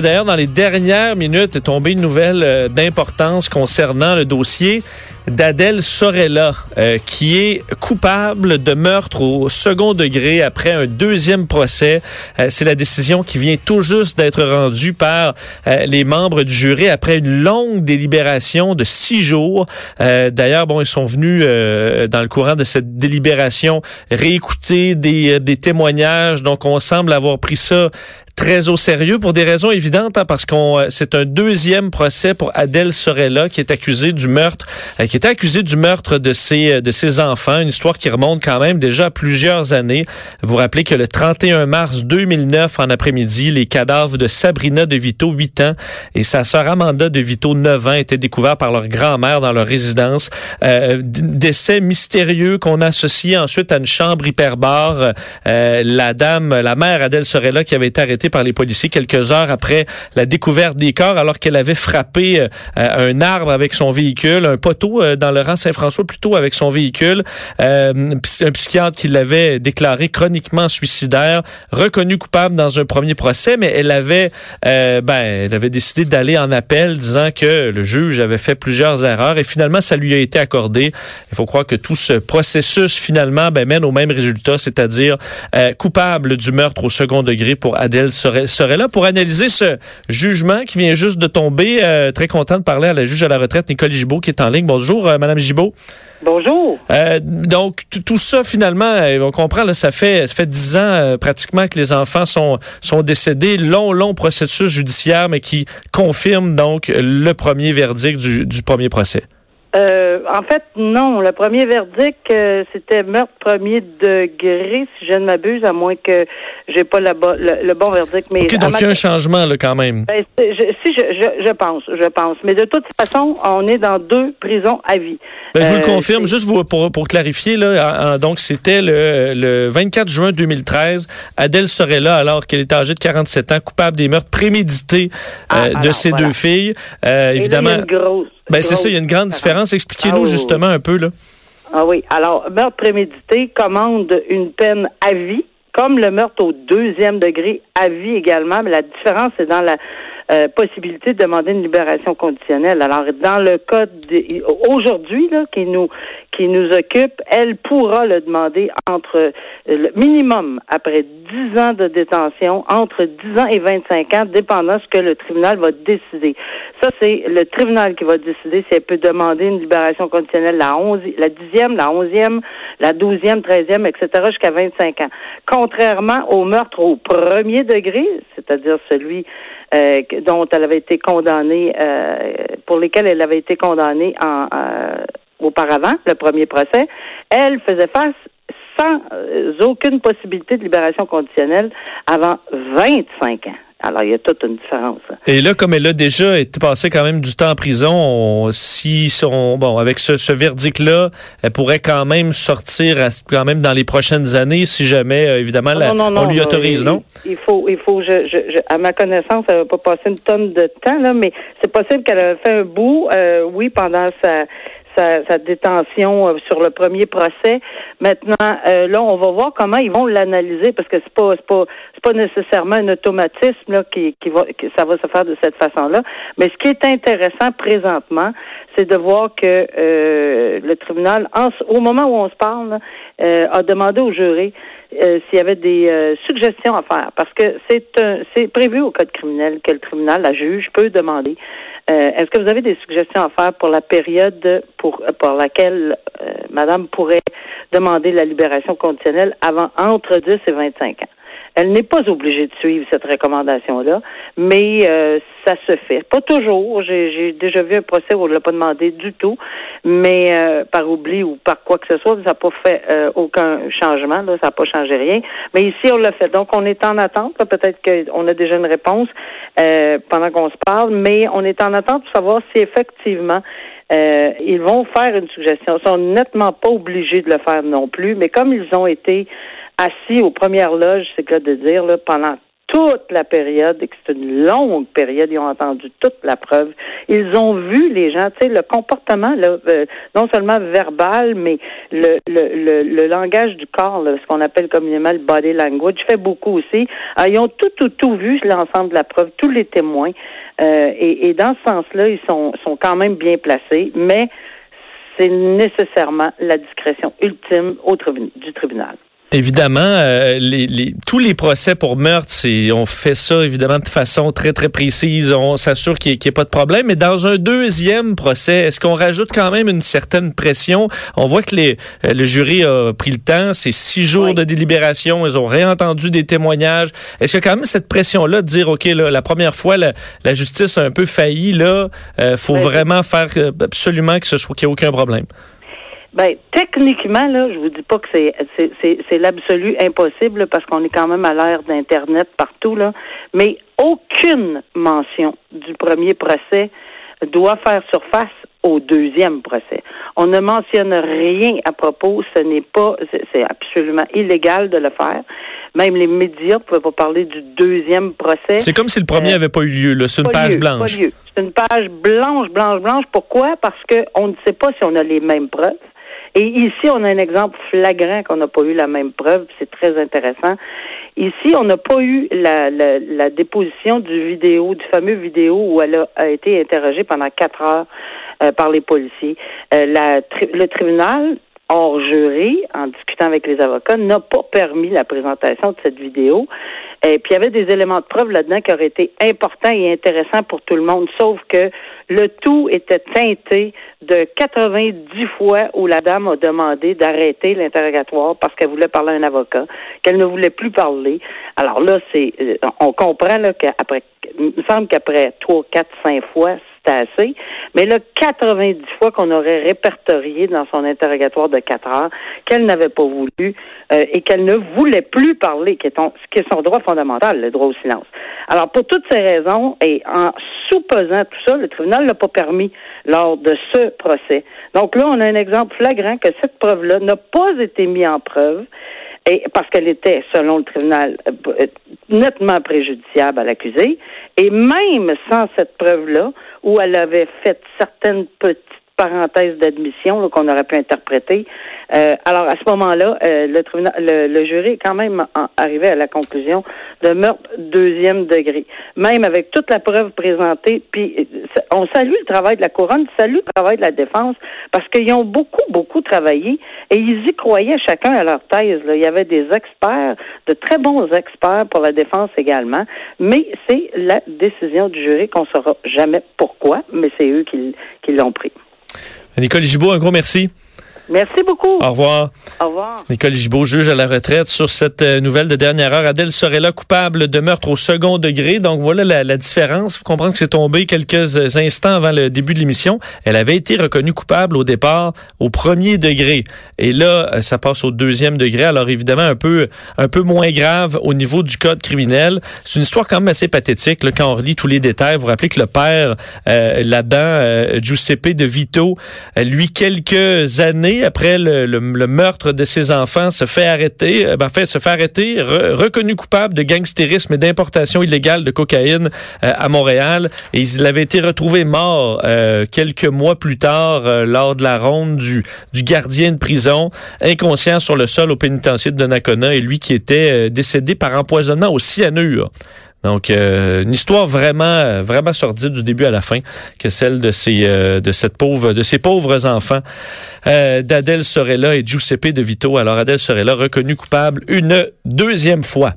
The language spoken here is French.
d'ailleurs, dans les dernières minutes, est tombée une nouvelle euh, d'importance concernant le dossier d'Adèle Sorella, euh, qui est coupable de meurtre au second degré après un deuxième procès. Euh, c'est la décision qui vient tout juste d'être rendue par les membres du jury après une longue délibération de six jours. D'ailleurs, bon, ils sont venus dans le courant de cette délibération réécouter des témoignages. Donc, on semble avoir pris ça très au sérieux pour des raisons évidentes, hein, parce qu'on euh, c'est un deuxième procès pour Adèle Sorella qui est accusée du meurtre, euh, qui était accusée du meurtre de ses euh, de ses enfants, une histoire qui remonte quand même déjà à plusieurs années. Vous rappelez que le 31 mars 2009 en après-midi, les cadavres de Sabrina De Vito, 8 ans, et sa sœur Amanda De Vito, 9 ans, étaient découverts par leur grand-mère dans leur résidence. Euh, décès mystérieux qu'on associe ensuite à une chambre hyperbare. Euh, la dame, la mère Adèle Sorella qui avait été arrêtée par les policiers quelques heures après la découverte des corps alors qu'elle avait frappé euh, un arbre avec son véhicule, un poteau euh, dans le rang Saint-François plutôt avec son véhicule. Euh, un psychiatre qui l'avait déclaré chroniquement suicidaire, reconnu coupable dans un premier procès, mais elle avait, ben, elle avait décidé d'aller en appel disant que le juge avait fait plusieurs erreurs et finalement ça lui a été accordé. Il faut croire que tout ce processus finalement ben, mène au même résultat, c'est-à-dire coupable du meurtre au second degré pour Adèle serait, là pour analyser ce jugement qui vient juste de tomber. Euh, très content de parler à la juge à la retraite, Nicole Gibault, qui est en ligne. Bonjour, euh, Madame Gibault. Bonjour. Euh, donc, tout ça, finalement, on comprend, là, ça fait ça fait dix ans pratiquement que les enfants sont, sont décédés. Long, long processus judiciaire, mais qui confirme donc le premier verdict du, du premier procès. Euh, en fait, non. Le premier verdict, euh, c'était meurtre premier degré, si je ne m'abuse, à moins que j'ai pas le, bon verdict. Mais OK, donc il y a un changement là, quand même. Ben, si, je, je, pense, je pense. Mais de toute façon, on est dans deux prisons à vie. Ben, je vous le euh, confirme, juste pour, pour clarifier, là, donc c'était le, le 24 juin 2013. Adèle serait là alors qu'elle était âgée de 47 ans, coupable des meurtres prémédités ah, de ses deux filles. évidemment. Ben, c'est ça, il y a une grande différence. Expliquez-nous ah justement un peu, là. Ah oui. Alors, meurtre prémédité commande une peine à vie, comme le meurtre au deuxième degré à vie également, mais la différence, c'est dans la euh, possibilité de demander une libération conditionnelle. Alors, dans le cas aujourd'hui, qui nous qui nous occupe, elle pourra le demander entre euh, le minimum après 10 ans de détention, entre 10 ans et 25 ans, dépendant ce que le tribunal va décider. Ça, c'est le tribunal qui va décider si elle peut demander une libération conditionnelle la 11, la 10e, la 11e, la 12e, 13e, etc., jusqu'à 25 ans. Contrairement au meurtre au premier degré, c'est-à-dire celui euh, dont elle avait été condamnée, euh, pour lesquels elle avait été condamnée en, euh, auparavant, le premier procès, elle faisait face sans aucune possibilité de libération conditionnelle avant 25 ans. Alors, il y a toute une différence. Et là, comme elle a déjà été passée quand même du temps en prison, si son, bon, avec ce, verdict-là, elle pourrait quand même sortir quand même dans les prochaines années, si jamais, euh, évidemment, on lui autorise, non? Il, faut, il faut, je, à ma connaissance, elle va pas passer une tonne de temps, là, mais c'est possible qu'elle ait fait un bout, euh, oui, pendant sa sa, détention euh, sur le premier procès. Maintenant, euh, là, on va voir comment ils vont l'analyser parce que c'est pas c'est pas c'est pas nécessairement un automatisme là qui, qui va que ça va se faire de cette façon-là. Mais ce qui est intéressant présentement, c'est de voir que euh, le tribunal, au moment où on se parle, a demandé au jury s'il y avait des suggestions à faire, parce que c'est c'est prévu au code criminel que le tribunal, la juge, peut demander euh, est-ce que vous avez des suggestions à faire pour la période pour, pour laquelle euh, Madame pourrait demander la libération conditionnelle avant entre 10 et 25 ans? Elle n'est pas obligée de suivre cette recommandation-là, mais euh, ça se fait. Pas toujours. J'ai déjà vu un procès où on ne l'a pas demandé du tout, mais euh, par oubli ou par quoi que ce soit, ça n'a pas fait euh, aucun changement. Là, ça n'a pas changé rien. Mais ici, on l'a fait. Donc, on est en attente. Peut-être qu'on a déjà une réponse pendant qu'on se parle, mais on est en attente pour savoir si effectivement ils vont faire une suggestion. Ils sont nettement pas obligés de le faire non plus, mais comme ils ont été assis aux premières loges, c'est que de dire, là, pendant toute la période et que c'est une longue période. Ils ont entendu toute la preuve. Ils ont vu les gens, tu sais, le comportement, là, euh, non seulement verbal, mais le, le, le, langage du corps, ce qu'on appelle communément le body language, fait beaucoup aussi. Ah, ils ont tout, tout, tout vu, l'ensemble de la preuve, tous les témoins. Euh, et, et, dans ce sens-là, ils sont, sont quand même bien placés, mais c'est nécessairement la discrétion ultime au du tribunal. Évidemment, euh, les, tous les procès pour meurtre, c'est on fait ça évidemment de façon très très précise. On s'assure qu'il n'y ait, pas de problème. Mais dans un deuxième procès, est-ce qu'on rajoute quand même une certaine pression? On voit que les, euh, le jury a pris le temps. C'est six jours de délibération. Ils ont réentendu des témoignages. Est-ce qu'il y a quand même cette pression-là de dire ok, là, la première fois la, justice a un peu failli. Là, euh, faut ben, vraiment faire absolument que ce soit qu'il n'y ait aucun problème? Ben, techniquement, là, je vous dis pas que c'est c'est l'absolu impossible parce qu'on est quand même à l'ère d'Internet partout, là. Mais aucune mention du premier procès doit faire surface au deuxième procès. On ne mentionne rien à propos, ce n'est pas, c'est absolument illégal de le faire. Même les médias ne pouvaient pas parler du deuxième procès. C'est comme si le premier n'avait euh, pas eu lieu, c'est une page blanche. C'est une page blanche, blanche, blanche. Pourquoi? Parce qu'on ne sait pas si on a les mêmes preuves. Et ici, on a un exemple flagrant qu'on n'a pas eu la même preuve, c'est très intéressant. Ici, on n'a pas eu la, la, déposition du vidéo, du fameux vidéo où elle a, été interrogée pendant quatre heures euh, par les policiers. Euh, la, le tribunal hors jury, en discutant avec les avocats, n'a pas permis la présentation de cette vidéo. Et puis il y avait des éléments de preuve là-dedans qui auraient été importants et intéressants pour tout le monde, sauf que le tout était teinté de 90 fois où la dame a demandé d'arrêter l'interrogatoire parce qu'elle voulait parler à un avocat, qu'elle ne voulait plus parler. Alors là, c'est euh, on comprend là qu'après il me semble qu'après trois, quatre, cinq fois, assez. Mais là, 90 fois qu'on aurait répertorié dans son interrogatoire de 4 heures qu'elle n'avait pas voulu euh, et qu'elle ne voulait plus parler, qui est, qui est son droit fondamental, le droit au silence. Alors, pour toutes ces raisons, et en sous-pesant tout ça, le tribunal l'a pas permis lors de ce procès. Donc là, on a un exemple flagrant que cette preuve-là n'a pas été mise en preuve et parce qu'elle était, selon le tribunal, euh, nettement préjudiciable à l'accusé. Et même sans cette preuve-là, où elle avait fait certaines petites parenthèses d'admission qu'on aurait pu interpréter, euh, alors, à ce moment-là, euh, le, tribunal, le, jury est quand même arrivé à la conclusion de meurtre deuxième degré. Même avec toute la preuve présentée, puis euh, on salue le travail de la couronne, salue le travail de la défense, parce qu'ils ont beaucoup, beaucoup travaillé et ils y croyaient chacun à leur thèse. Là. Il y avait des experts, de très bons experts pour la défense également, mais c'est la décision du jury qu'on saura jamais pourquoi, mais c'est eux qui, qui l'ont pris. Nicole Gibault, un gros merci. Merci beaucoup. Au revoir. Au revoir. Nicole Gibault, juge à la retraite sur cette euh, nouvelle de dernière heure. Adèle serait là coupable de meurtre au second degré. Donc voilà la, la différence. Vous comprenez que c'est tombé quelques instants avant le début de l'émission. Elle avait été reconnue coupable au départ au premier degré. Et là, euh, ça passe au deuxième degré. Alors évidemment, un peu, un peu moins grave au niveau du code criminel. C'est une histoire quand même assez pathétique. Là, quand on relit tous les détails, vous vous rappelez que le père euh, là-dedans, euh, Giuseppe de Vito, lui, quelques années après le, meurtre de ses enfants, se fait arrêter, euh, ben, se fait arrêter, reconnu coupable de gangstérisme et d'importation illégale de cocaïne euh, à Montréal. Et il avait été retrouvé mort euh, quelques mois plus tard lors de la ronde du, du gardien de prison, inconscient sur le sol au pénitencier de Donnacona, et lui qui était décédé par empoisonnement au cyanure. Donc, euh, une histoire vraiment, vraiment sordide du début à la fin, que celle de ces, euh, de cette pauvre, de ces pauvres enfants euh, d'Adèle Sorella et Giuseppe de Vito. Alors, Adèle Sorella reconnue coupable une deuxième fois.